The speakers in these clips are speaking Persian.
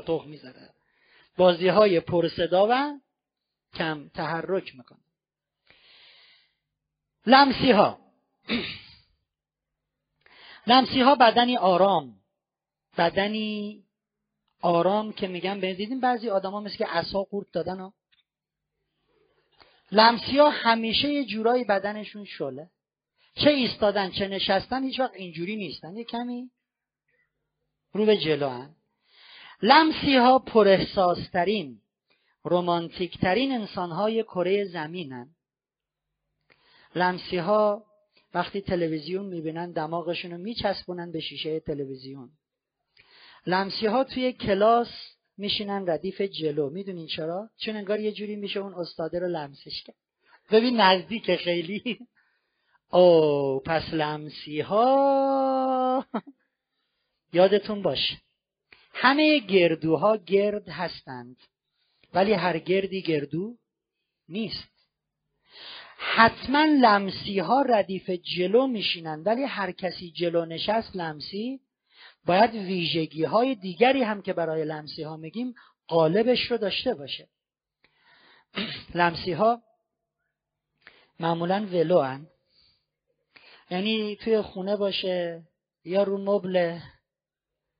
تا تخم می‌ذاره بازی های پرصدا و کم تحرک می‌کنه. لمسی ها لمسی ها بدنی آرام. بدنی آرام که میگن دیدیم بعضی آدما مثل که عصا قورت دادن ها. لمسی ها همیشه یه جورایی بدنشون شله. چه ایستادن چه نشستن هیچ وقت اینجوری نیستن. یه کمی رو به جلو هن. لمسی ها پر احساسترین رومانتیکترین انسان های کره زمینن. لمسی ها وقتی تلویزیون می‌بینن دماغشون رو میچسبونن به شیشه تلویزیون. لمسی ها توی کلاس میشینن ردیف جلو. می‌دونین چرا؟ چون انگار یه جوری میشه اون استاده رو لمسش کرد. ببین نزدیک خیلی. او پس لمسی ها یادتون باشه. همه گردوها گرد هستند ولی هر گردی گردو نیست. حتما لمسی ها ردیف جلو میشینن ولی هر کسی جلو نشست لمسی باید ویژگی های دیگری هم که برای لمسی ها میگیم قالبش رو داشته باشه. لمسی ها معمولا ولو هن. یعنی توی خونه باشه یا رو مبل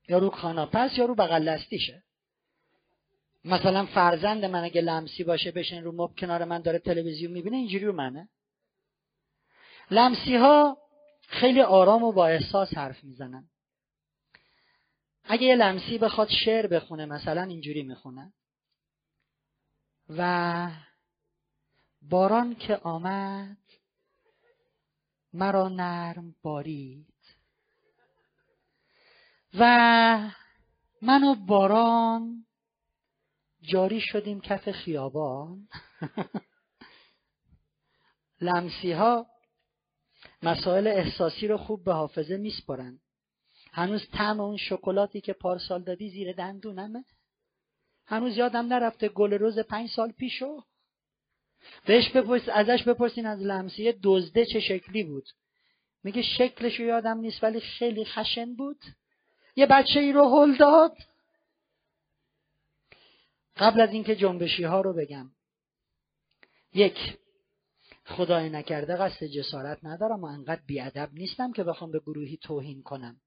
یا رو کاناپس یا رو بغل دستیشه. مثلا فرزند من اگه لمسی باشه بشین رو مب کنار من داره تلویزیون می‌بینه اینجوری رو منه. لمسی ها خیلی آرام و با احساس حرف می‌زنن. اگه یه لمسی بخواد شعر بخونه مثلا اینجوری می‌خونه. و باران که آمد مرا نرم بارید. و من و باران جاری شدیم کف خیابان. لمسی ها مسائل احساسی رو خوب به حافظه میسپرن هنوز طعم اون شکلاتی که پارسال دادی زیر دندونمه. هنوز یادم نرفته گل روز پنج سال پیشو. بهش بپرس ازش بپرسین از لمسی دزده چه شکلی بود. میگه شکلشو یادم نیست ولی خیلی خشن بود. یه بچه ای رو هل داد. قبل از اینکه جنبشی ها رو بگم. یک خدای نکرده قصد جسارت ندارم و انقدر بیادب نیستم که بخوام به گروهی توهین کنم.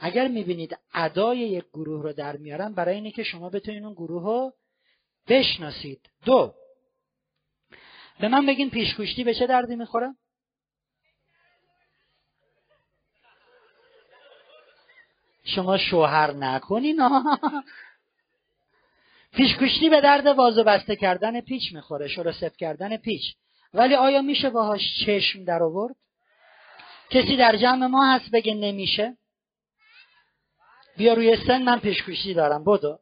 اگر می‌بینید ادای یک گروه رو در میارم برای اینه که شما بتونید اون گروه رو بشناسید. دو به من بگین پیشکشتی به چه دردی می‌خوره؟ شما شوهر نکنین پیشکشتی به درد واز و بسته کردن پیچ می‌خوره شرست کردن پیچ. ولی آیا میشه باهاش چشم در آورد؟ کسی در جمع ما هست بگه نمیشه؟ بیا روی سن من پیشکشی دارم بدو.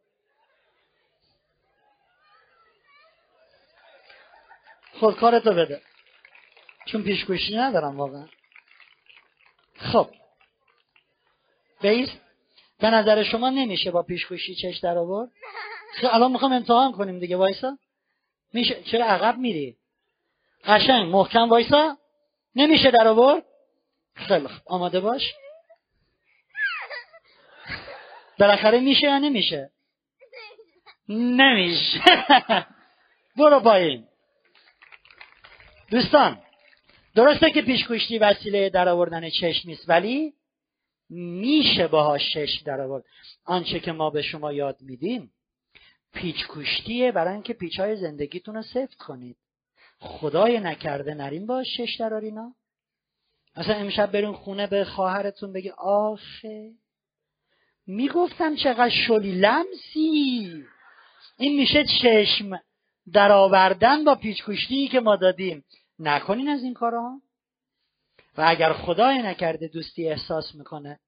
خودکارتو بده. چون پیشکشی ندارم واقعا. خب. بیست به نظر شما نمیشه با پیشکشی چش در آورد؟ الان می‌خوام امتحان کنیم دیگه وایسا. میشه چرا عقب میری؟ قشنگ محکم وایسا. نمیشه در آورد؟ خیلی آماده باش. بالاخره میشه یا نمیشه؟ نمیشه. برو پایین. دوستان درسته که پیشکشتی وسیله در آوردن چشم نیست ولی میشه باهاش چشم در آورد. آنچه که ما به شما یاد میدیم پیچ کشتیه برای اینکه پیچ های زندگیتون رو سفت کنید. خدای نکرده نریم با شش درارینا مثلا امشب برین خونه به خواهرتون بگی آخه می‌گفتم چقدر شلی لمسی. این میشه چشم در آوردن با پیچکشتی که ما دادیم. نکنین از این کارها و اگر خدای نکرده دوستی احساس می‌کنه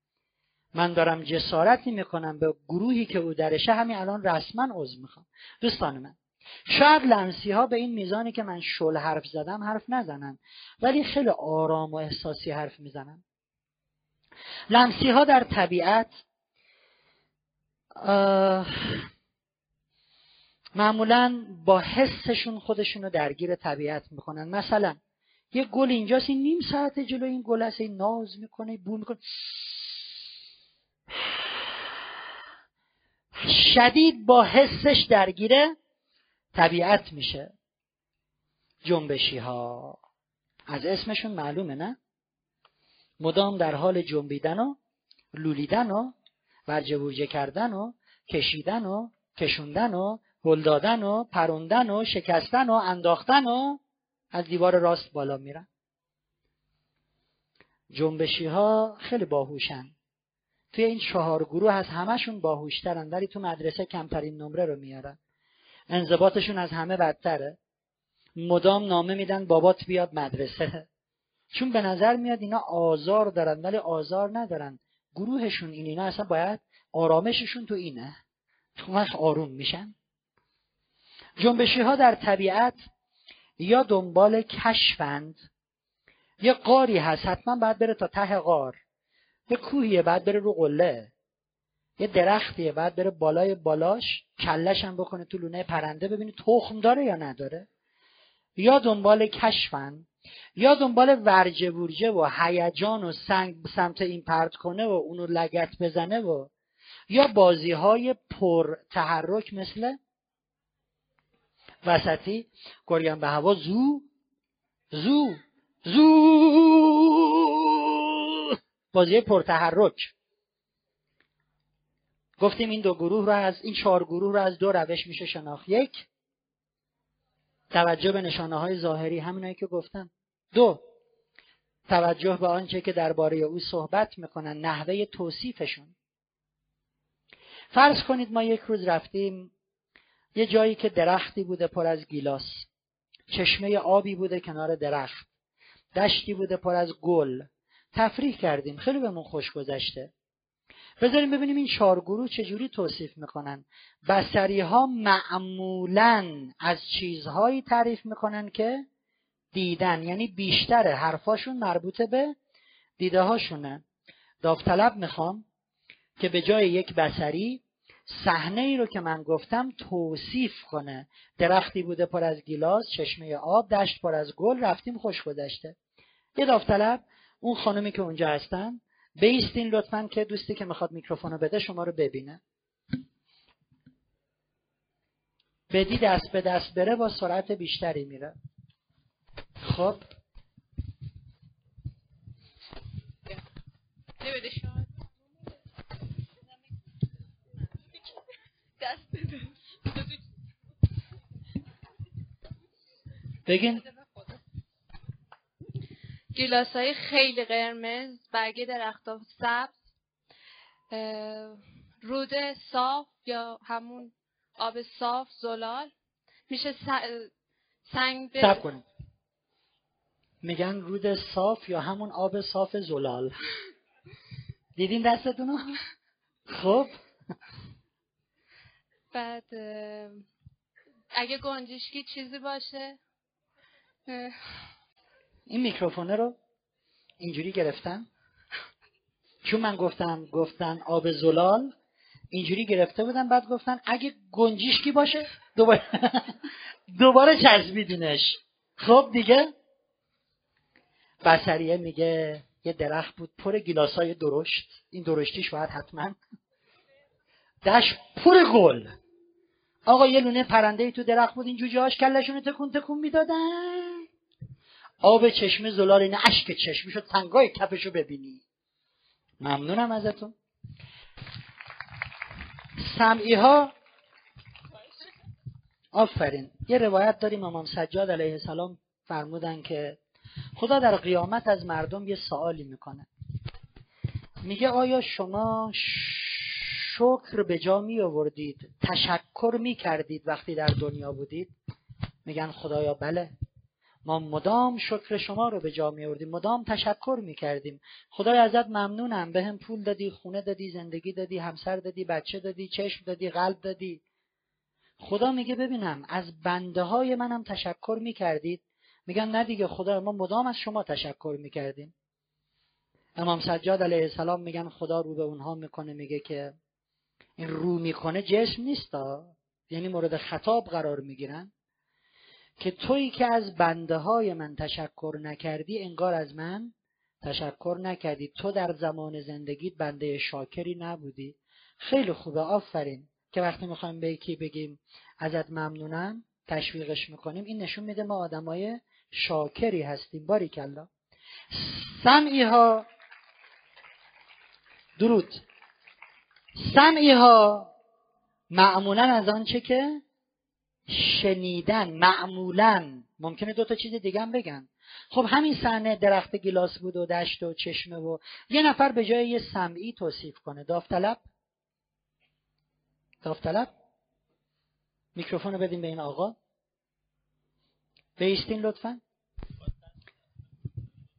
من دارم جسارتی می‌کنم به گروهی که او درشه همین الان رسما عضو می‌خوام. دوستان من شاید لمسی ها به این میزانی که من شل حرف زدم حرف نزنن ولی خیلی آرام و احساسی حرف می‌زنن. لمسی ها در طبیعت معمولا با حسشون خودشون رو درگیر طبیعت می‌کنن. مثلا یه گل اینجاست این نیم ساعت جلو این گل هست این ناز می‌کنه بو می‌کنه. شدید با حسش درگیره طبیعت میشه. جنبشی ها از اسمشون معلومه نه؟ مدام در حال جنبیدن و لولیدن و ورجه کردن و کشیدن و کشوندن و هل دادن و پروندن و شکستن و انداختن و از دیوار راست بالا میرن. جنبشی ها خیلی باهوشن. توی این چهار گروه از همشون باهوشترن ولی تو مدرسه کمترین نمره رو میارن. انضباطشون از همه بدتره. مدام نامه میدن بابات بیاد مدرسه. چون به نظر میاد اینا آزار دارن ولی آزار ندارن. گروهشون این اینا اصلا باید آرامششون تو اینه. تو وقت آروم میشن. جنبشی ها در طبیعت یا دنبال کشفند. یه قاری هست حتما باید بره تا ته قار یه کوهیه بعد بره رو قله. یه درختیه بعد بره بالای بالاش کلش هم بکنه تو لونه پرنده ببینی تخم داره یا نداره. یا دنبال کشفن یا دنبال ورجه ورجه و هیجان و سنگ سمت این پرت کنه و اونو لگت بزنه و یا بازی های پر تحرک مثل وسطی. گرگم به هوا زو. زو. زو. بازی پرتحرک. گفتیم این دو گروه رو از این چهار گروه رو از دو روش میشه شناخت. یک توجه به نشانه های ظاهری. همینایی که گفتم. دو توجه به آنچه که درباره او صحبت می‌کنن نحوه توصیفشون. فرض کنید ما یک روز رفتیم یه جایی که درختی بوده پر از گیلاس. چشمه آبی بوده کنار درخت. دشتی بوده پر از گل. تفریح کردیم. خیلی بهمون خوش گذشته. بذاریم ببینیم این چهار گروه چجوری توصیف می‌کنن. بسری ها معمولا از چیزهایی تعریف می‌کنن که دیدن. یعنی بیشتر حرفاشون مربوط به دیده هاشونه داوطلب می‌خوام که به جای یک بسری صحنه ای رو که من گفتم توصیف کنه. درختی بوده پر از گیلاس چشمه آب دشت پر از گل رفتیم خوش گذشته. یه داوطلب اون خانمی که اونجا هستن بیستین لطفا که دوستی که می‌خواد میکروفونو بده شما رو ببینه. بدی دست به دست بره با سرعت بیشتری میره. خب. بگین. گیلاس های خیلی قرمز برگه درخت سبز رود صاف یا همون آب صاف زلال. میشه سنگ سب کنیم میگن رود صاف یا همون آب صاف زلال. دیدین دستتونو؟ خب. بعد اگه گنجشکی چیزی باشه این میکروفونه رو اینجوری گرفتم. چون من گفتم گفتن آب زلال اینجوری گرفته بودن بعد گفتن اگه گنجیشکی باشه دوباره دوباره چسبیدونش خب دیگه. بسریه میگه یه درخت بود پر گیلاس های درشت. این درشتیش باید حتما دش پر گل. آقا یه لونه پرنده تو درخت بود این جوجه هاش کلشون تکون تکون می‌دادن. آب چشمه زلال اینه اشک چشمی شد تنگای کفشو ببینی. ممنونم ازتون. سمعی ها آفرین. یه روایت داریم امام سجاد علیه السلام فرمودن که خدا در قیامت از مردم یه سوالی می‌کنه. میگه آیا شما شکر به جا می آوردید. تشکر می کردید وقتی در دنیا بودید. میگن خدایا بله. ما مدام شکر شما رو به جا می آوردیم. مدام تشکر می کردیم. خدای ازت ممنونم. به هم پول دادی خونه دادی زندگی دادی همسر دادی بچه دادی چشم دادی قلب دادی. خدا میگه ببینم از بنده های منم تشکر می کردید. میگن نه دیگه خدا ما مدام از شما تشکر می کردیم. امام سجاد علیه السلام میگن خدا رو به اونها می‌کنه میگه که این رو می‌کنه جسم نیستا؟ یعنی مورد خطاب قرار می‌گیرن؟ که تویی که از بنده های من تشکر نکردی انگار از من تشکر نکردی. تو در زمان زندگیت بنده شاکری نبودی. خیلی خوبه آفرین. که وقتی می‌خوایم به یکی بگیم ازت ممنونم تشویقش می‌کنیم این نشون میده ما آدمای شاکری هستیم. باری کلا سمعی ها درود. سمعی ها معمولا از آنچه که شنیدن معمولا. ممکنه دو تا چیز دیگه هم بگن. خب همین صحنه درخت گیلاس بود و دشت و چشمه و یه نفر به جای یه سمعی توصیف کنه. داوطلب؟ داوطلب؟ میکروفون رو بدیم به این آقا. بیستین لطفا.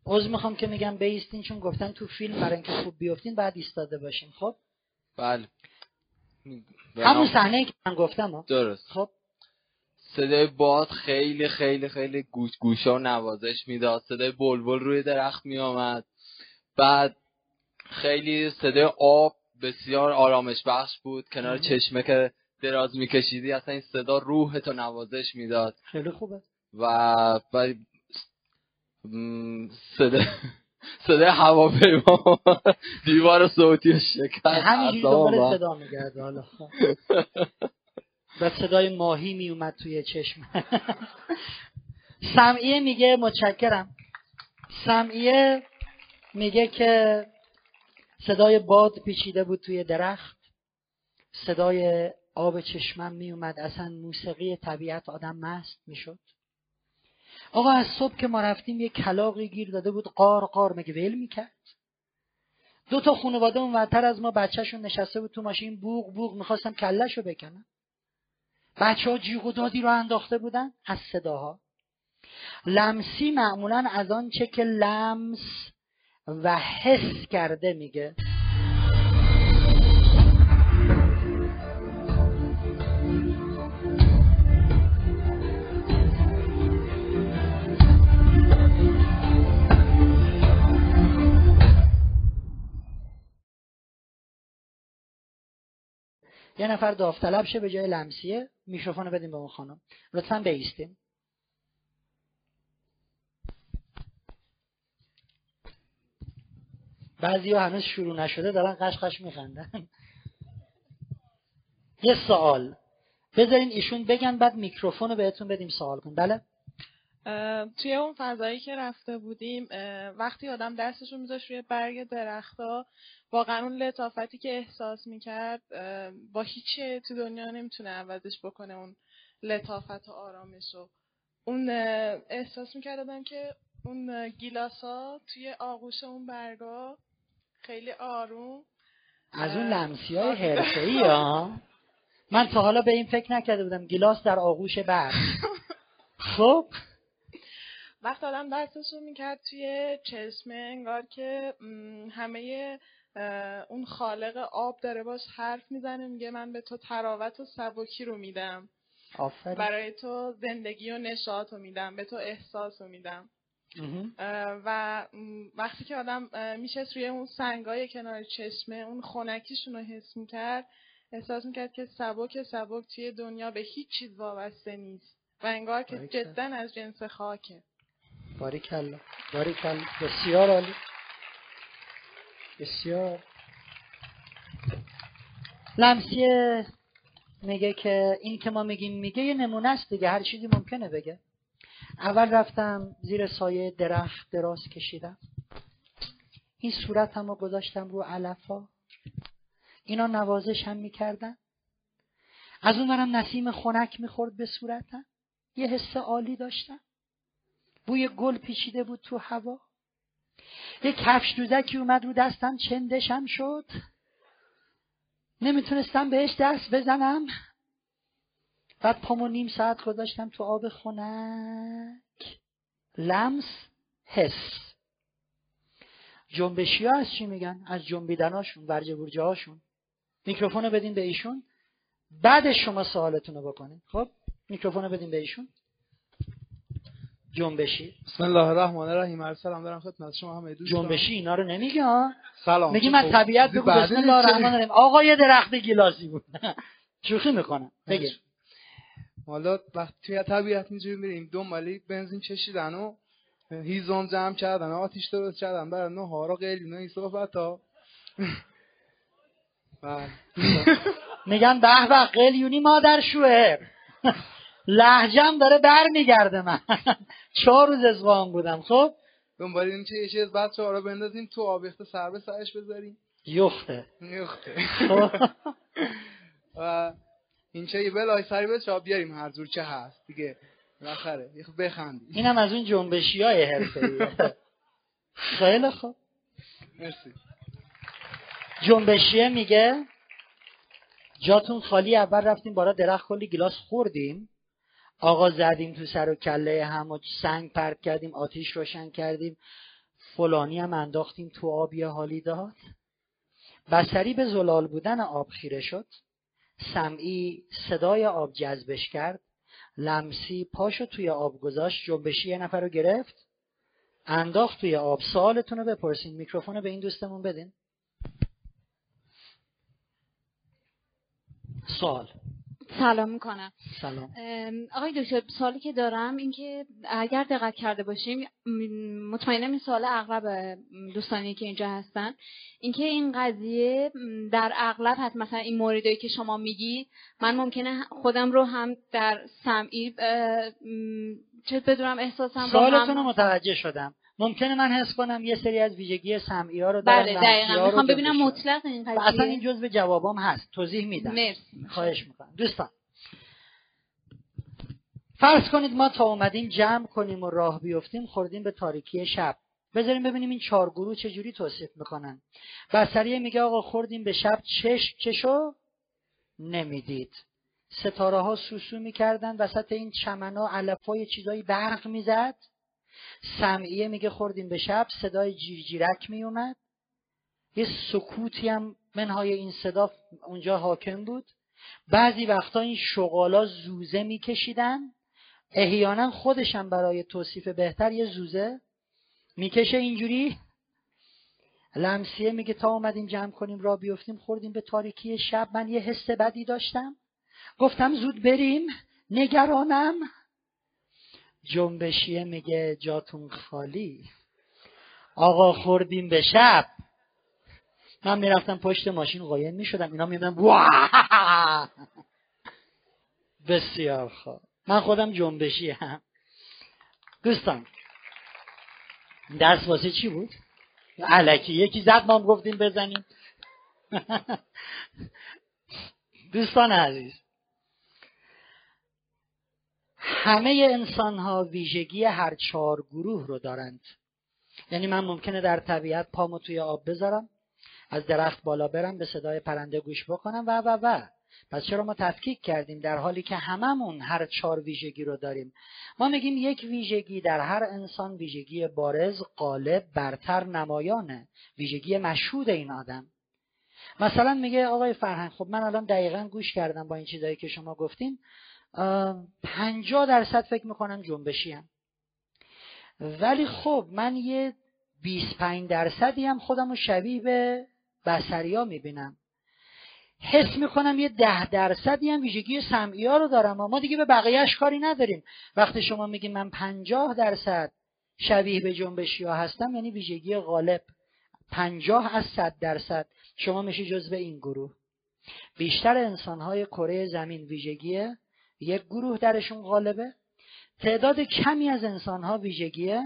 عوض می‌خوام که میگم بیستین چون گفتن تو فیلم برای اینکه خوب بیفتین بعد ایستاده باشین. خب؟ بله. همون صحنه که من گفتم درست. خب. صدای باد خیلی خیلی خیلی گوش گوشا و نوازش می‌داد. صدای بلبل روی درخت میآمد. بعد خیلی صدای آب بسیار آرامش بخش بود. کنار چشمه که دراز میکشیدی اصلا این صدا روح تو نوازش می‌داد. خیلی خوبه. و بعد صدا صدای هواپیما دیوار صوتی شکست همینجوری دوباره صدا میگرده حالا. و صدای ماهی میومد توی چشم. سمعیه میگه متشکرم. سمعیه میگه که صدای باد پیچیده بود توی درخت. صدای آب چشمم میومد اصلا موسیقی طبیعت آدم مست می‌شد. آقا از صبح که ما رفتیم یه کلاقی گیر داده بود قار قار مگه ول می‌کرد؟ دو تا خانواده اونورتر از ما بچهشون نشسته بود تو ماشین بوغ بوغ می‌خواستم کلش رو بکنم بچه ها جیغ و دادی رو انداخته بودن از صداها. لمسی معمولا از آنچه که لمس و حس کرده میگه. یه نفر داوطلب شه به جای لمسیه میکروفون رو بدیم به اون خانم. لطفا بیستیم. بعضی ها هنوز شروع نشده دارن قشقش میخندن. یه سوال. بذارین ایشون بگن بعد میکروفون رو بهتون بدیم سوال کن. بله؟ توی اون فضایی که رفته بودیم وقتی آدم دستشو میذاشت روی برگ درختها واقعا اون لطافتی که احساس می‌کرد با هیچ تو دنیا نمی‌تونه عوضش بکنه اون لطافت و آرامش رو اون احساس می‌کرد آدم که اون گیلاس ها توی آغوش اون برگا خیلی آروم از اون لمسی های حرفه ای ها من تا حالا به این فکر نکرده بودم گیلاس در آغوش برگ. خب؟ وقت آدم دستش رو می‌کرد توی چشمه انگار که همه اون خالق آب داره باش حرف می‌زنه میگه من به تو تراوت و سبکی رو میدم. آفرین. برای تو زندگی و نشاط رو میدم به تو احساس رو میدم. و وقتی که آدم میشه روی اون سنگای کنار چشمه اون خونکیشون رو حس می‌کرد احساس می‌کرد که سبک سبک توی دنیا به هیچ چیز وابسته نیست. و انگار که. جدا از جنس خاکه. باریکلا. باریکلا. بسیار عالی. بسیار. لمسیه میگه که این که ما میگیم میگه یه نمونه است دیگه هر چیزی ممکنه بگه. اول رفتم زیر سایه درخت دراز کشیدم. این صورت هم رو گذاشتم رو علفا. اینا نوازش هم می‌کردن. از اون نسیم خنک می‌خورد به صورتم. یه حس عالی داشتم. بوی گل پیچیده بود تو هوا. یه کفش دوزکی اومد رو دستم چندشم شد. نمی‌تونستم بهش دست بزنم. بعد پامو نیم ساعت گذاشتم تو آب خنک. لمس حس. جنبشی ها از چی میگن؟ از جنبیدناشون ورجه برجه هاشون. میکروفون بدین به ایشون. بعدش شما سوالتون رو بکنید خب میکروفون بدین به ایشون. جنبشی. بسم الله الرحمن الرحیم. هر سلام دارم خدمت شما همه دوستان. جنبشی اینا رو نمیگه ها سلام. میگیم از طبیعت بگو. بسم الله الرحمن الرحیم. آقا یه درخت گیلاسی بود. شوخی می‌کنم. بگه. حالا وقتی توی طبیعت اینجوری میریم دنبالی بنزین چشیدن و هیزم جمع کردن آتیش درست کردن. برای نهار و قیلین و این صحبت ها بله. میگن به به قلیونی مادر شوهر. لحجم داره بر میگرده من. چهار روز ازوان بودم خب؟ دنبال این چه یه چیز بچه ها رو بندازیم تو آبیخته سر به سرش بذاریم. یخته. نیخته خب. و این چه یه بلای سری به چا بیاریم هر جور چه هست دیگه. بالاخره یه خب بخندیم. اینم از اون جنبشی های حرفه خیلی خوب. مرسی. جنبشیه میگه جاتون خالی اول رفتیم بالا درخت کلی گلاس خوردیم. آقا زدیم تو سر و کله هم و سنگ پرت کردیم آتیش روشن کردیم. فلانی هم انداختیم تو آب یه حالی داد. بسری به زلال بودن آب خیره شد. سمعی صدای آب جذبش کرد. لمسی پاشو توی آب گذاشت جنبشی یه نفر رو گرفت. انداخت توی آب. سوالتون رو بپرسین. میکروفون رو به این دوستمون بدین. سوال. سلام می‌کنم. سلام. آقای دکتر سوالی که دارم این که اگر دقت کرده باشیم مطمئنم این سوال اغلب دوستانی که اینجا هستن. اینکه این قضیه در اغلب هست مثلا این موردی که شما میگی من ممکنه خودم رو هم در سمعی چه بدونم احساسم رو هم متوجه شدم. ممکنه من حس کنم یه سری از ویژگی سمعی ها رو دارم بله ها دقیقا می‌خوام ببینم ها. مطلق این و اصلا این قضیه جزء جوابام هست. توضیح میدم. مرسی. خواهش می‌کنم. دوستان. فرض کنید ما تا اومدیم جمع کنیم و راه بیفتیم خوردیم به تاریکی شب. بذاریم ببینیم این چهار گروه چجوری توصیف می‌کنن. بسریه میگه آقا خوردیم به شب چش چشو نمی‌دید. ستاره ها سوسو می‌کردن وسط این چمنا علفای چیزایی برق می‌زد. سمعیه میگه خوردیم به شب صدای جیرجیرک میومد. یه سکوتی هم منهای این صدا اونجا حاکم بود. بعضی وقتا این شغالا زوزه میکشیدن. احیانا خودشم برای توصیف بهتر یه زوزه می‌کشه اینجوری. لمسیه میگه تا اومدیم جمع کنیم را بیفتیم خوردیم به تاریکی شب. من یه حس بدی داشتم. گفتم زود بریم. نگرانم. جنبشیه میگه جاتون خالی. آقا خوردیم به شب. من می‌رفتم پشت ماشین قایم می‌شدم. اینا میدن بسیار خوب. من خودم جنبشی هم دوستان درس واسه چی بود؟ علکی. یکی زد ما گفتیم بزنیم. دوستان عزیز همه انسان ها ویژگی هر چهار گروه رو دارند. یعنی من ممکنه در طبیعت پامو توی آب بذارم از درخت بالا برم به صدای پرنده گوش بکنم و و و. پس چرا ما تفکیک کردیم در حالی که هممون هر چهار ویژگی رو داریم؟ ما میگیم یک ویژگی در هر انسان ویژگی بارز قالب برتر نمایانه. ویژگی مشهود این آدم. مثلا میگه آقای فرهنگ خب من الان دقیقا گوش کردم با این چیزایی که شما گفتین. پنجاه درصد فکر می‌کنم جنبشی هم. ولی خب من یه 25 درصدی هم خودم رو شبیه به بسریا می‌بینم. حس می‌کنم یه ده درصدی هم ویژگی سمعی ها رو دارم ما دیگه به بقیهش کاری نداریم. وقتی شما میگی من پنجاه درصد شبیه به جنبشی ها هستم یعنی ویژگی غالب. پنجاه از صد درصد. شما میشی جزو این گروه. بیشتر انسان های کره زمین ویژگی یک گروه درشون غالبه. تعداد کمی از انسان ها ویژگیه.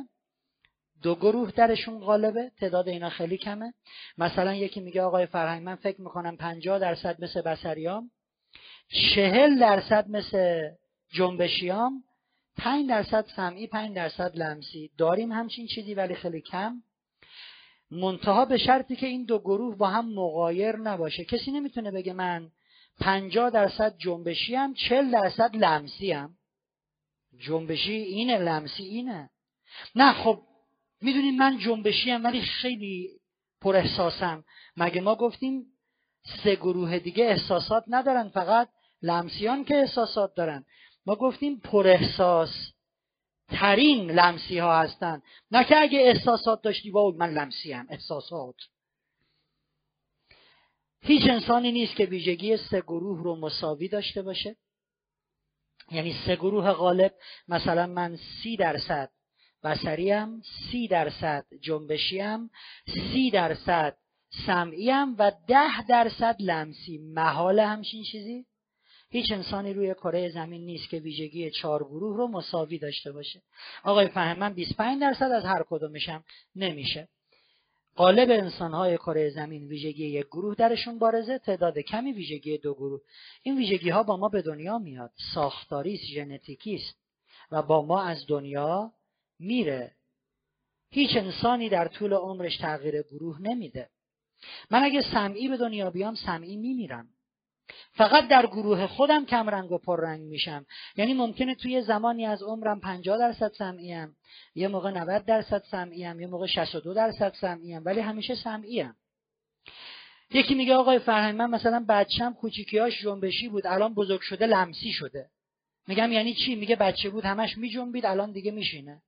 دو گروه درشون غالبه. تعداد اینا خیلی کمه. مثلا یکی میگه آقای فرهنگ من فکر می‌کنم پنجاه درصد مثل بسریام چهل درصد مثل جنبشیام. پنج درصد سمعی پنج درصد لمسی. داریم همچین چیزی ولی خیلی کم. منتها به شرطی که این دو گروه با هم مقایر نباشه. کسی نمی‌تونه بگه من پنجاه درصد جنبشی هم چل درصد لمسی هم. جنبشی اینه لمسی اینه. نه خب می‌دونین من جنبشی هم ولی خیلی پر احساسم مگه ما گفتیم سه گروه دیگه احساسات ندارن فقط لمسیان که احساسات دارن؟ ما گفتیم پر احساس ترین لمسی ها هستن. نه که اگه احساسات داشتی وای من لمسی هم احساسات. هیچ انسانی نیست که ویژگی سه گروه رو مساوی داشته باشه. یعنی سه گروه غالب مثلا من سی درصد بسریم سی درصد جنبشیم سی درصد سمعیم و ده درصد لمسی محال همچین چیزی؟ هیچ انسانی روی کره زمین نیست که ویژگی چهار گروه رو مساوی داشته باشه. آقای فهم من 25 درصد از هر کدومشم نمیشه. قالب انسانهای کره زمین ویژگی یک گروه درشون بارزه تعداد کمی ویژگی دو گروه. این ویژگی ها با ما به دنیا میاد. ساختاری ژنتیکی است و با ما از دنیا میره. هیچ انسانی در طول عمرش تغییر گروه نمیده. من اگه سمعی به دنیا بیام سمعی میمیرم. فقط در گروه خودم کم رنگ و پررنگ میشم. یعنی ممکنه توی زمانی از عمرم 50 درصد سمعیم یه موقع 90 درصد سمعیم یه موقع 62 درصد سمعیم ولی همیشه سمعیم. یکی میگه آقای فرهنگ من مثلا بچم کوچیکیاش جنبشی بود الان بزرگ شده لمسی شده. میگم یعنی چی؟ میگه بچه بود همش میجنبید الان دیگه میشینه.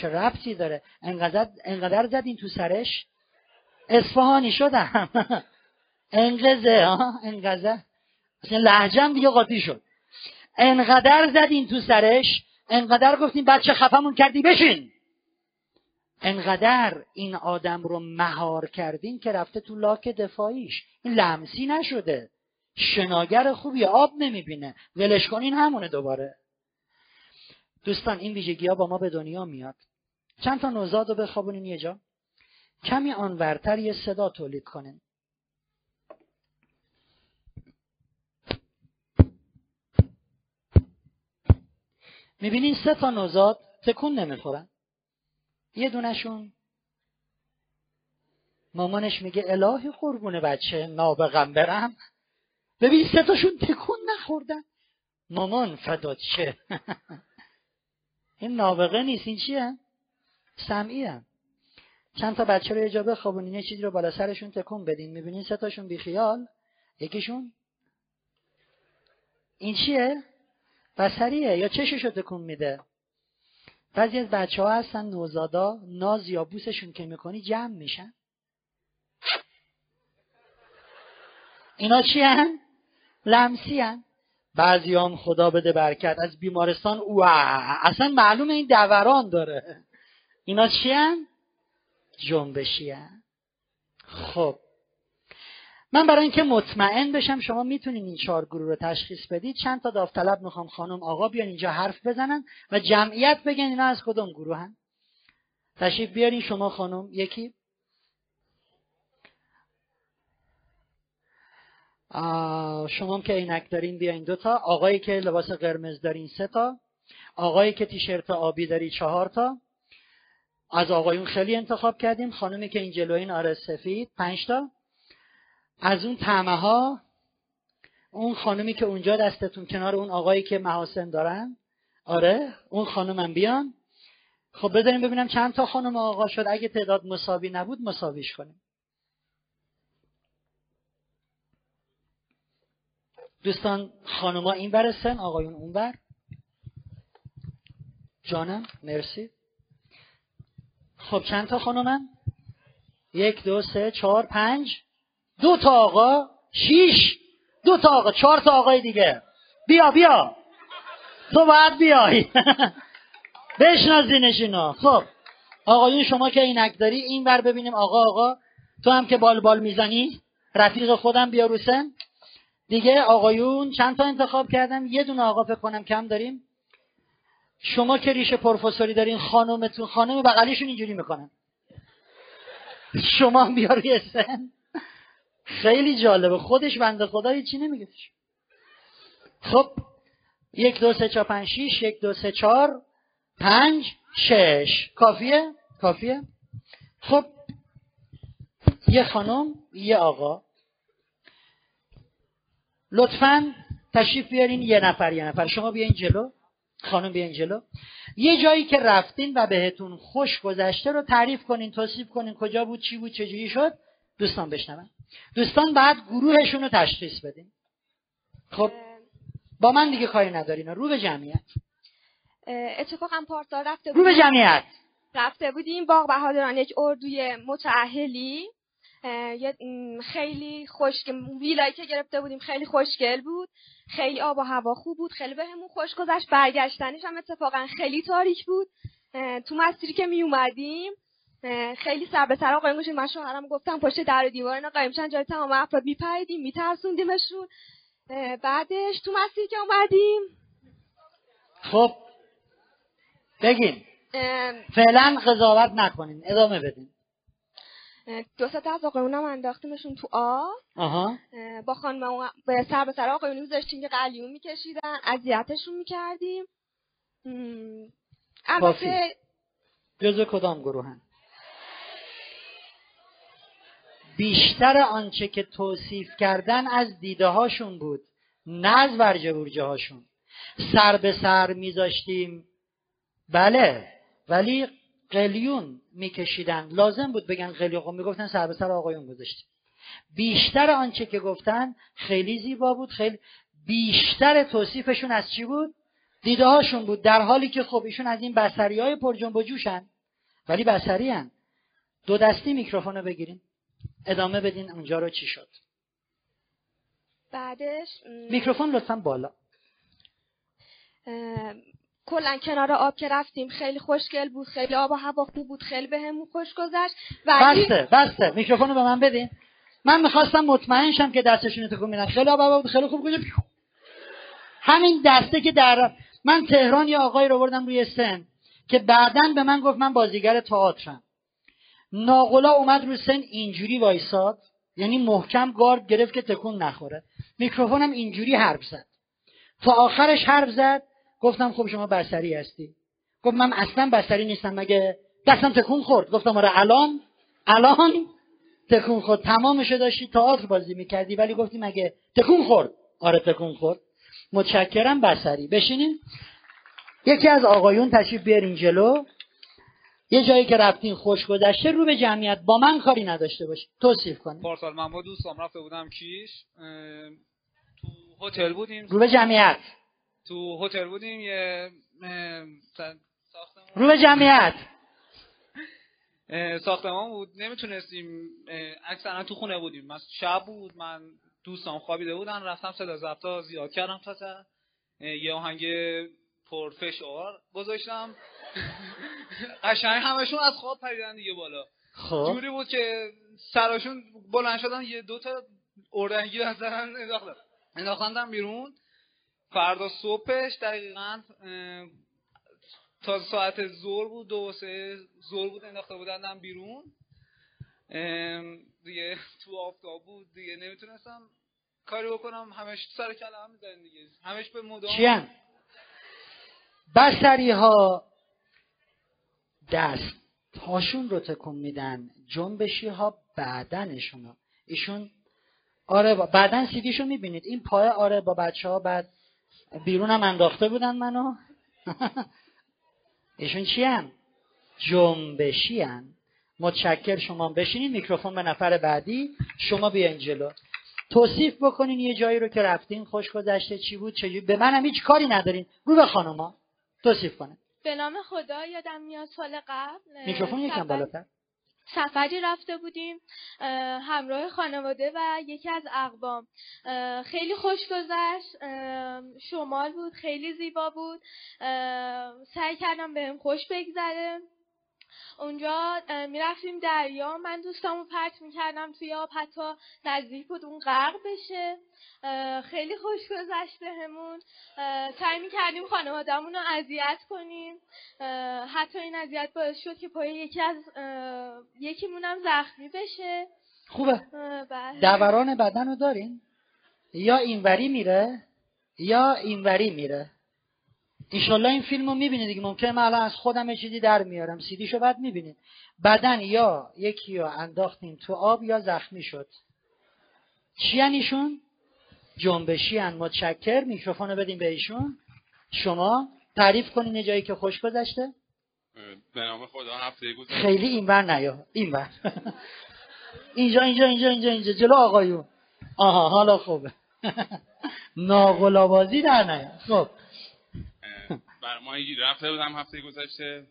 چه ربطی داره؟ انقدر انقدر زدین تو سرش؟ اصفهانی شدم. انقذه ها انقذه اصلا لحجم دیگه قاطی شد. انقدر زدین تو سرش انقدر گفتین بچه خفمون کردی بشین. انقدر این آدم رو مهار کردین که رفته تو لاک دفاعیش. این لمسی نشده. شناگر خوبی آب نمی‌بینه. ولش کنین همونه دوباره. دوستان این ویژگی ها با ما به دنیا میاد. چند تا نوزاد رو بخوابونین یه جا. کمی آنورتر یه صدا تولید کنین. می‌بینین سه تا نوزاد تکون نمی‌خورن. یه دونشون مامانش میگه الهی قربون بچه نابغم برم. ببین سه تاشون تکون نخوردن. مامان فدات چه؟ این نابغه نیست این چیه؟ سمعی هم. چند تا بچه رو یه جا بخوابونین یه چیزی رو بالا سرشون تکون بدین. می‌بینین سه تاشون بیخیال. یکیشون این چیه؟ بسریه یا چشش رو تکون میده بعضی از بچه ها هستن نوزادا ناز یا بوسشون که می‌کنی جمع میشن اینا چی هن؟ لمسی هن بعضی هم خدا بده برکت از بیمارستان او اصلا معلوم این دوران داره اینا چی هن؟ جنبشی هن. خب من برای اینکه مطمئن بشم شما می‌تونین این چهار گروه رو تشخیص بدید چند تا داوطلب می‌خوام خانم آقا بیان اینجا حرف بزنن و جمعیت بگن اینا از کدوم گروه هن تشریف بیارین شما خانم یکی. شما که عینک دارین بیاین دوتا آقایی که لباس قرمز دارین سه تا. آقایی که تیشرت آبی داری چهار تا. از آقایون خیلی انتخاب کردیم. خانمی که این جلوین آره سفید پنج تا. از اون تمه ها اون خانمی که اونجا دستتون کنار اون آقایی که محاسن دارن آره اون خانمم بیان. خب بذاریم ببینم چند تا خانم آقا شد. اگه تعداد مساوی نبود مساویش کنیم. دوستان خانوما این بر سن آقایون اون بر. جانم مرسی. خب چند تا خانومن؟ یک دو سه چهار پنج. دو تا آقا شیش دو تا آقا چهار تا آقای دیگه. بیا بیا. تو باید بیای. بشنازینش اینا. خب. آقایون شما که اینک داری این بر ببینیم. آقا آقا تو هم که بال بال می‌زنی رفیق خودم بیا روسن دیگه آقایون چند تا انتخاب کردم؟ یه دونه آقا فکر کنم کم داریم. شما که ریشه پروفسوری دارین خانومتون خانم بغلیشون اینجوری می‌کنن. شما بیا روی سن. خیلی جالبه. خودش بنده خدا چی نمیگه. خب یک دو سه چهار پنج شیش یک دو سه چهار پنج شش. کافیه؟ کافیه. خب یه خانم یه آقا. لطفا تشریف بیارین. یه نفر یه نفر. شما بیاین جلو. خانم بیاین جلو. یه جایی که رفتین و بهتون خوش گذشته رو تعریف کنین توصیف کنین کجا بود چی بود چجوری شد دوستان بشنون. دوستان بعد گروهشون رو تشخیص بدین. خب با من دیگه کاری ندارین. رو به جمعیت. اتفاقا پارسال رفته رو به جمعیت. رفته بودیم باغ بهادران یک اردوی متعهلی خیلی خوشگل ویلایی که گرفته بودیم خیلی خوشگل بود. خیلی آب و هوا خوب بود خیلی بهمون خوش گذشت. برگشتنش هم اتفاقا خیلی تاریک بود. تو مسیری که می اومدیم خیلی سر به سر گوشیم من شوهرم گفتم پشت در و دیوار اینا قایم شن جای تمام افراد میپریدیم میترسوندیمشون. بعدش تو مسیر که اومدیم. خب بگین. فعلا قضاوت نکنین ادامه بدین. دو سه تا از آقایونم انداختیمشون تو آب آها. اه، با خانم به سر به سر آقایونی میذاشتیم که قلیون میکشیدن اذیتشون می‌کردیم. البته جزو کدام گروهن؟ بیشتر آنچه که توصیف کردن از دیده هاشون بود نه از ورجه هاشون. سر به سر میذاشتیم. بله ولی قلیون میکشیدن. لازم بود بگن قلیون. خب می‌گفتن سر به سر آقایون گذاشتیم. بیشتر آنچه که گفتن خیلی زیبا بود. خیلی بیشتر توصیفشون از چی بود؟ دیده هاشون بود. در حالی که خب ایشون از این پسرهای پر جنب و جوشن ولی پسری هن. دو دستی میکروفون رو بگیرین ادامه بدین اونجا رو چی شد. بعدش میکروفون لطفا بالا. کلا کنار آب که رفتیم خیلی خوشگل بود خیلی آب و هوا خوب بود خیلی بهمون خوش گذشت. ولی بسته بسته. میکروفون رو به من بدین. من می‌خواستم مطمئن شم که دستشون تکون میدن خیلی آب هوا بود خیلی خوب گذشت همین دسته که در من تهران یه آقای رو بردم روی سن که بعدا به من گفت من بازیگر تئاترم. ناقلا اومد رو سن اینجوری وایساد. یعنی محکم گارد گرفت که تکون نخوره. میکروفونم اینجوری حرف زد. تا آخرش حرف زد. گفتم خب شما بسری هستی. گفت من اصلا بسری نیستم. مگه دستم تکون خورد؟ گفتم آره الان الان تکون خورد. تمامشو داشتی تئاتر بازی می‌کردی. ولی گفتی مگه تکون خورد؟ آره تکون خورد. متشکرم بسری بشینین یکی از آقایون تشریف بیارین جلو. یه جایی که رفتین خوش گذشته رو به جمعیت با من کاری نداشته باشی. توصیف کنید پارسال من با دوستام رفته بودم کیش. تو هتل بودیم. رو به جمعیت. تو هتل بودیم یه رو به جمعیت. ساختمان بود. نمی‌تونستیم اکثرا تو خونه بودیم. من شب بود من دوستام خوابیده بودن. رفتم صدا ضبطا زیاد کردم تا تا. یه آهنگ پرفشار گذاشتم. قشنگ همشون از خواب پریدن دیگه بالا. خب. جوری بود که سراشون بلند شدن یه دو تا اردنگی از درن انداختن. بیرون. فردا صبحش دقیقا تا ساعت زور بود دو سه زور بود انداخته بودن بیرون. دیگه تو آفتاب بود دیگه نمی‌تونستم کاری بکنم. همش سر کله هم می‌زنین دیگه. همش به مدام چیان بسری ها دست هاشون رو تکون میدن جنبشی ها بدنشون ها ایشون آره با- بعدا سیدیشو می‌بینید. این پای آره با بچه ها بعد بیرون هم انداخته بودن منو. ایشون چی هم؟ جنبشی هم. متشکر شما. بشینید میکروفون به نفر بعدی. شما بیاین جلو. توصیف بکنین یه جایی رو که رفتین خوش گذشته چی بود چجوری. به منم هیچ کاری ندارین. رو به خانوما. توصیف کنه به نام خدا یادم میاد سال قبل میکروفون یکم بالاتر. سفری رفته بودیم اه، همراه خانواده و یکی از اقوام. خیلی خوش گذشت شمال بود خیلی زیبا بود. سعی کردم بهم خوش بگذره. اونجا می‌رفتیم دریا. من دوستامو پرت می‌کردم توی آب حتی نزدیک بود اون غرق بشه. خیلی خوش گذشت بهمون. اه، سعی می‌کردیم خانوادهمون رو اذیت کنیم. حتی این اذیت باعث شد که پای یکی از یکیمونم زخمی بشه. خوبه. بله. دوران بدن رو دارین؟ یا اینوری میره؟ یا اینوری میره؟ ایشالله این فیلم رو می‌بینید دیگه. ممکنه من الان از خودم یه چیزی در میارم. سیدیشو بعد می‌بینید بدن یا یکی رو انداختیم تو آب یا زخمی شد. چی ایشون؟ جنبشی هن. متشکر. میکروفون رو بدیم به ایشون. شما تعریف کنین یه جایی که خوش گذشته. به نام خدا هفته گذشته. خیلی اینور نیا. اینور. اینجا اینجا اینجا اینجا اینجا. جلو آقایون. آها حالا خوبه. ناغلابازی در نیا. خب. بر ما رفته بودم هفته گذشته.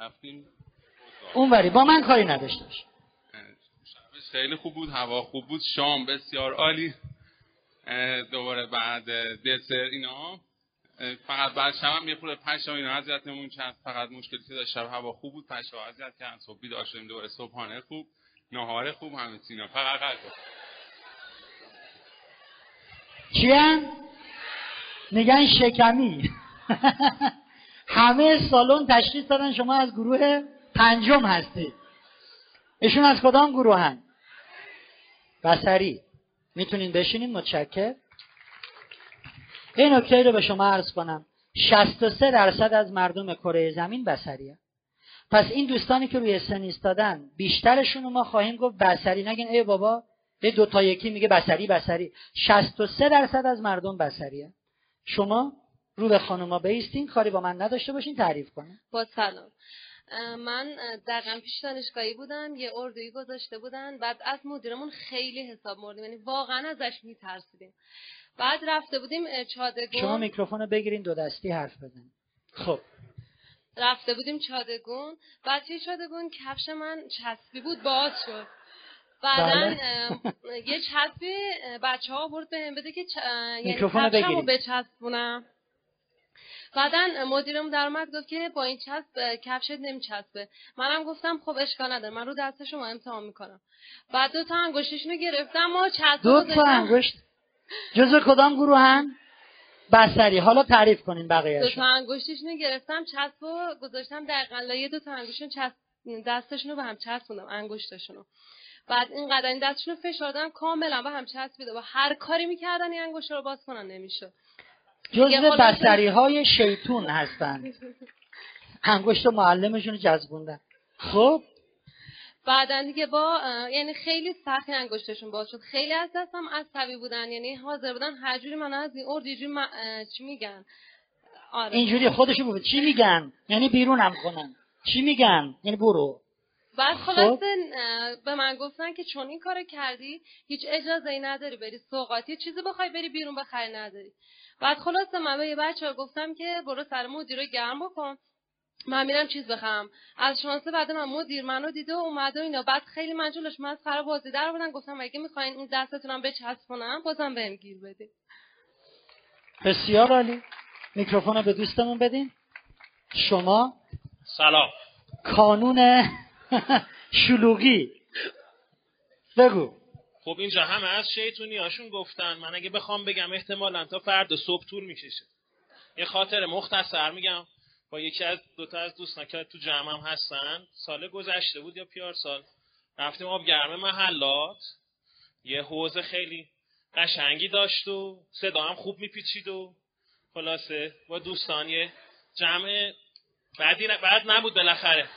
رفتیم. اونوری با من کاری نداشته باش. اه، شبش خیلی خوب بود هوا خوب بود شام بسیار عالی. دوباره بعد دسر اینا. فقط بعد شبم یه پول پنج اینا اذیت نمون کرد فقط مشکلی که داشت شب هوا خوب بود پنج تا اذیت کرد صبح بیدار شدیم دوباره صبحانه خوب نهار خوب همه سینا فقط غذا چیان؟ میگن شکمی. همه سالن تشخیص دادن شما از گروه پنجم هستی ایشون از کدام گروه هن؟ بسری می‌تونین بشینین متشکر این نکته رو به شما عرض کنم. 63 درصد از مردم کره زمین بسریه پس این دوستانی که روی سن ایستادن بیشترشون رو ما خواهیم گفت بسری نگین ای بابا یه دو تا یکی میگه بسری بسری 63 درصد از مردم بسریه شما؟ رو به خانوما بیستین کاری با من نداشته باشین تعریف کنه. با سلام. من دقیقا پیش دانشگاهی بودم یه اردویی گذاشته بودن بعد از مدیرمون خیلی حساب مردیم یعنی واقعا ازش میترسیدیم. بعد رفته بودیم چادگون شما میکروفون رو بگیرین دو دستی حرف بزنین. خب. رفته بودیم چادگون بعد توی چادگون کفش من چسبی بود باز شد. بعدا بله. یه چسبی بچه ها برد بهم بده که چ... یعنی کفشمو. بچسبونم. بعدا مدیرم در اومد گفت که با این چسب کفشت نمیچسبه. منم گفتم خب اشکال نداره. من رو دست شما امتحان می‌کنم. بعد دو تا انگشتشونو گرفتم و چسب دو. تا انگشت. جزو کدام گروه هم بسری حالا تعریف کنین دو بقیه‌اشو تا انگشتشونو گرفتم چسب و گذاشتم دقیقا. لایه دو تا انگشتشون چسب دستشونو به هم چسبوندم انگشتشونو بعد این قدم دستشونو فشار دادم کاملا به هم چسبیده. و هر کاری می‌کردن این انگشت رو باز کنن نمی‌شد. خلاصه- بسری های شیطون هستن. انگشت معلمشون رو جذبوندن. خب؟ بعدا دیگه با یعنی خیلی سخت انگشتشون باز شد. خیلی از دستم عصبی بودن یعنی حاضر بودن هر جوری من از این ارد یه جوری من- چی میگن؟ آره. اینجوری خودشو بود چی میگن؟ یعنی بیرونم کنن. چی میگن؟ یعنی برو. بعد خب. خلاصه به من گفتن که چون این کارو کردی هیچ اجازه ای نداری بری سوقاتی چیزی بخوای بری بیرون بخری نداری. بعد خلاصه من به یه بچه گفتم که برو سر مدیر رو گرم بکن. من میرم چیز بخرم. از شانس بعد من مدیر منو دیده و اومده و اینا. بعد خیلی من جلوش من از خراب بازی در بودن گفتم اگه می‌خواین این دستتونم بچسبونم بازم بهم گیر بدید بسیار عالی. میکروفون رو به دوستمون بدین. شما؟ سلام. کانون شلوغی. بگو. خب اینجا همه از شیطونی هاشون گفتن. من اگه بخوام بگم احتمالا تا فردا صبح طول می‌کشه. یه خاطر مختصر میگم. با یکی از دوتا از دوستان که تو جمعم هستن سال گذشته بود یا پیار سال. رفتیم آب گرم محلات. یه حوز خیلی قشنگی داشت و صدا هم خوب میپیچید و خلاصه با دوستان یه جمع. بعدی بعد نبود بالاخره.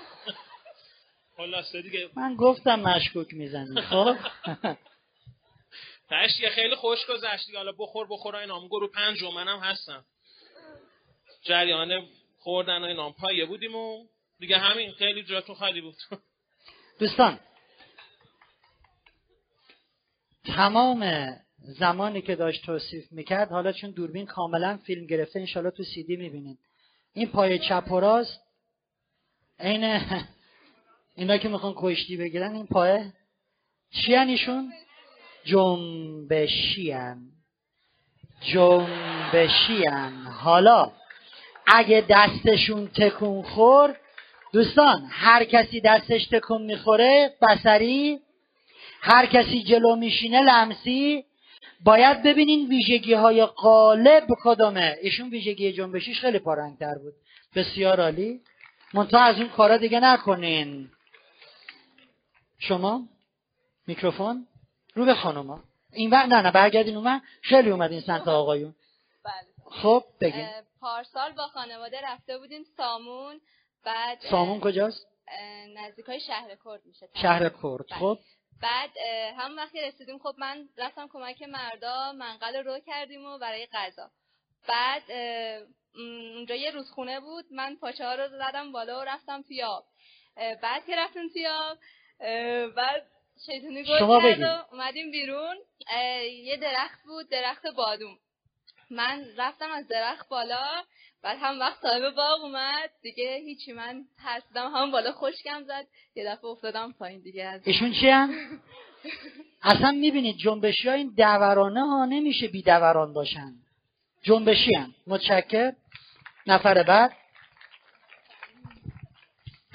خلاصه دیگه. من گفتم مشکوک می‌زنی خب؟ تاش یه خیلی خوش گذشت دیگه. حالا بخور بخور و اینام گروه پنجم منم هستم. جریان خوردن و اینام پایه بودیم و دیگه همین. خیلی جاتون خالی بود. دوستان تمام زمانی که داشت توصیف می‌کرد حالا چون دوربین کاملا فیلم گرفته انشالله تو سی دی می‌بینید این پای چپ و راست عین اینا که می‌خوان کشتی بگیرن این پای چی ایشون جنبشیان. جنبشیان. حالا اگه دستشون تکون خورد دوستان هر کسی دستش تکون می‌خوره بسری هر کسی جلو میشینه لمسی باید ببینین ویژگی های غالب کدامه. ایشون ویژگی جنبشیش خیلی پارنگتر بود. بسیار عالی. منتها از اون کارا دیگه نکنین. شما؟ میکروفون؟ رو به خانوما. این وقت نه نه برگردین اون خیلی اومدین سمت آقایون. بله. خب بگین. پارسال با خانواده رفته بودیم سامون بعد سامون کجاست؟ اه، نزدیکای شهر کرد میشه. شهر کرد. بله. خب. بعد هم وقتی رسیدیم خب من رفتم کمک مردا منقل رو رو کردیم و برای غذا. بعد اونجا یه رودخونه بود. من پاچه ها رو زدم بالا و رفتم توی آب. بعد که رفتیم توی آب بعد شیطونی گل کرد. و اومدیم بیرون. یه درخت بود درخت بادوم. من رفتم از درخت بالا بعد هم وقت صاحب باغ اومد. دیگه هیچی من ترسیدم. هم بالا خشکم زد یه دفعه افتادم پایین دیگه از ایشون چی هم؟ اصلا می‌بینید جنبشی ها این دورانه ها نمیشه بی دوران باشن. جنبشی هم. متشکر نفر بعد.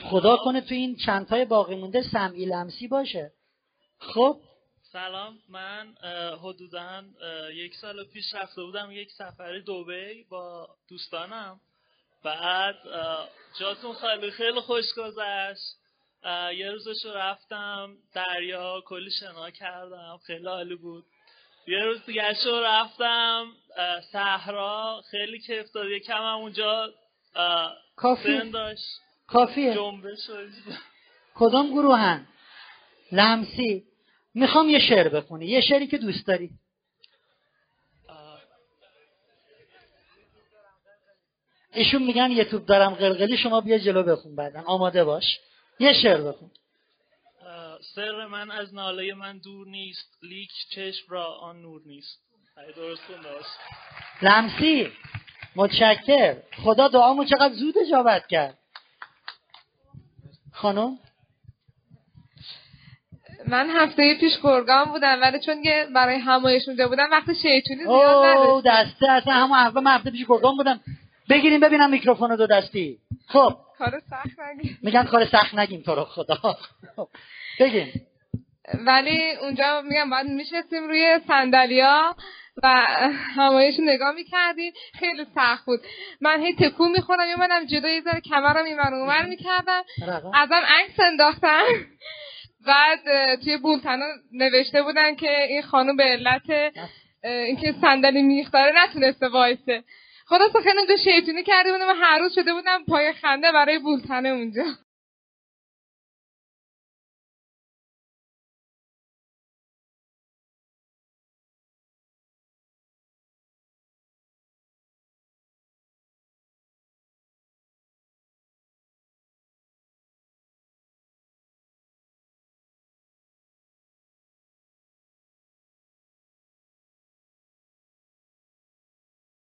خدا کنه تو این چندتای باقی مونده سمعی لمسی باشه. خب؟ سلام من حدودا یک سال پیش رفته بودم یک سفر دوبی با دوستانم. بعد جاتون خیلی خیلی خوش گذشت. یه روزش رو رفتم دریا کلی شنا کردم خیلی عالی بود. یه روز دیگه رو رفتم صحرا خیلی کیف داد. یکم هم اونجا کافی. داشت. کافیه. کدام گروهن؟ لمسی. می‌خوام یه شعر بخونی. یه شعری که دوست داری. ایشون میگن یه توپ دارم قلقلی شما بیا جلو بخون بعدن. آماده باش. یه شعر بخون. سر من از ناله من دور نیست لیک چشم را آن نور نیست. درست. لمسی. متشکر. خدا دعامو چقدر زود اجابت کرد. خانم؟ من هفته پیش گرگان بودم ولی چون که برای همایش اونجا بودم وقت شیطونی زیاد نداشتم او دسته اصلا همون هفته من هفته پیش گرگان بودم. بگیریم ببینم میکروفون دو دستی. خب. کار سخت نگیر میگن کار سخت نگیم تو رو خدا. خب، بگیم. ولی اونجا میگم باید میشستیم روی صندلیا و همایش نگاه می‌کردیم. خیلی سخت بود. من هی تکون می‌خورم میمدم جلو یه ذره کمرم این ور اونور می‌کردم. ازم عکس انداختن. بعد توی بولتنا نوشته بودن که این خانم به علت اینکه صندلی میخداره نتونسته وایسه. خلاصه خیلی اونجا شیطونی کرده بودم و هر روز شده بودم پای خنده برای بولتنه اونجا.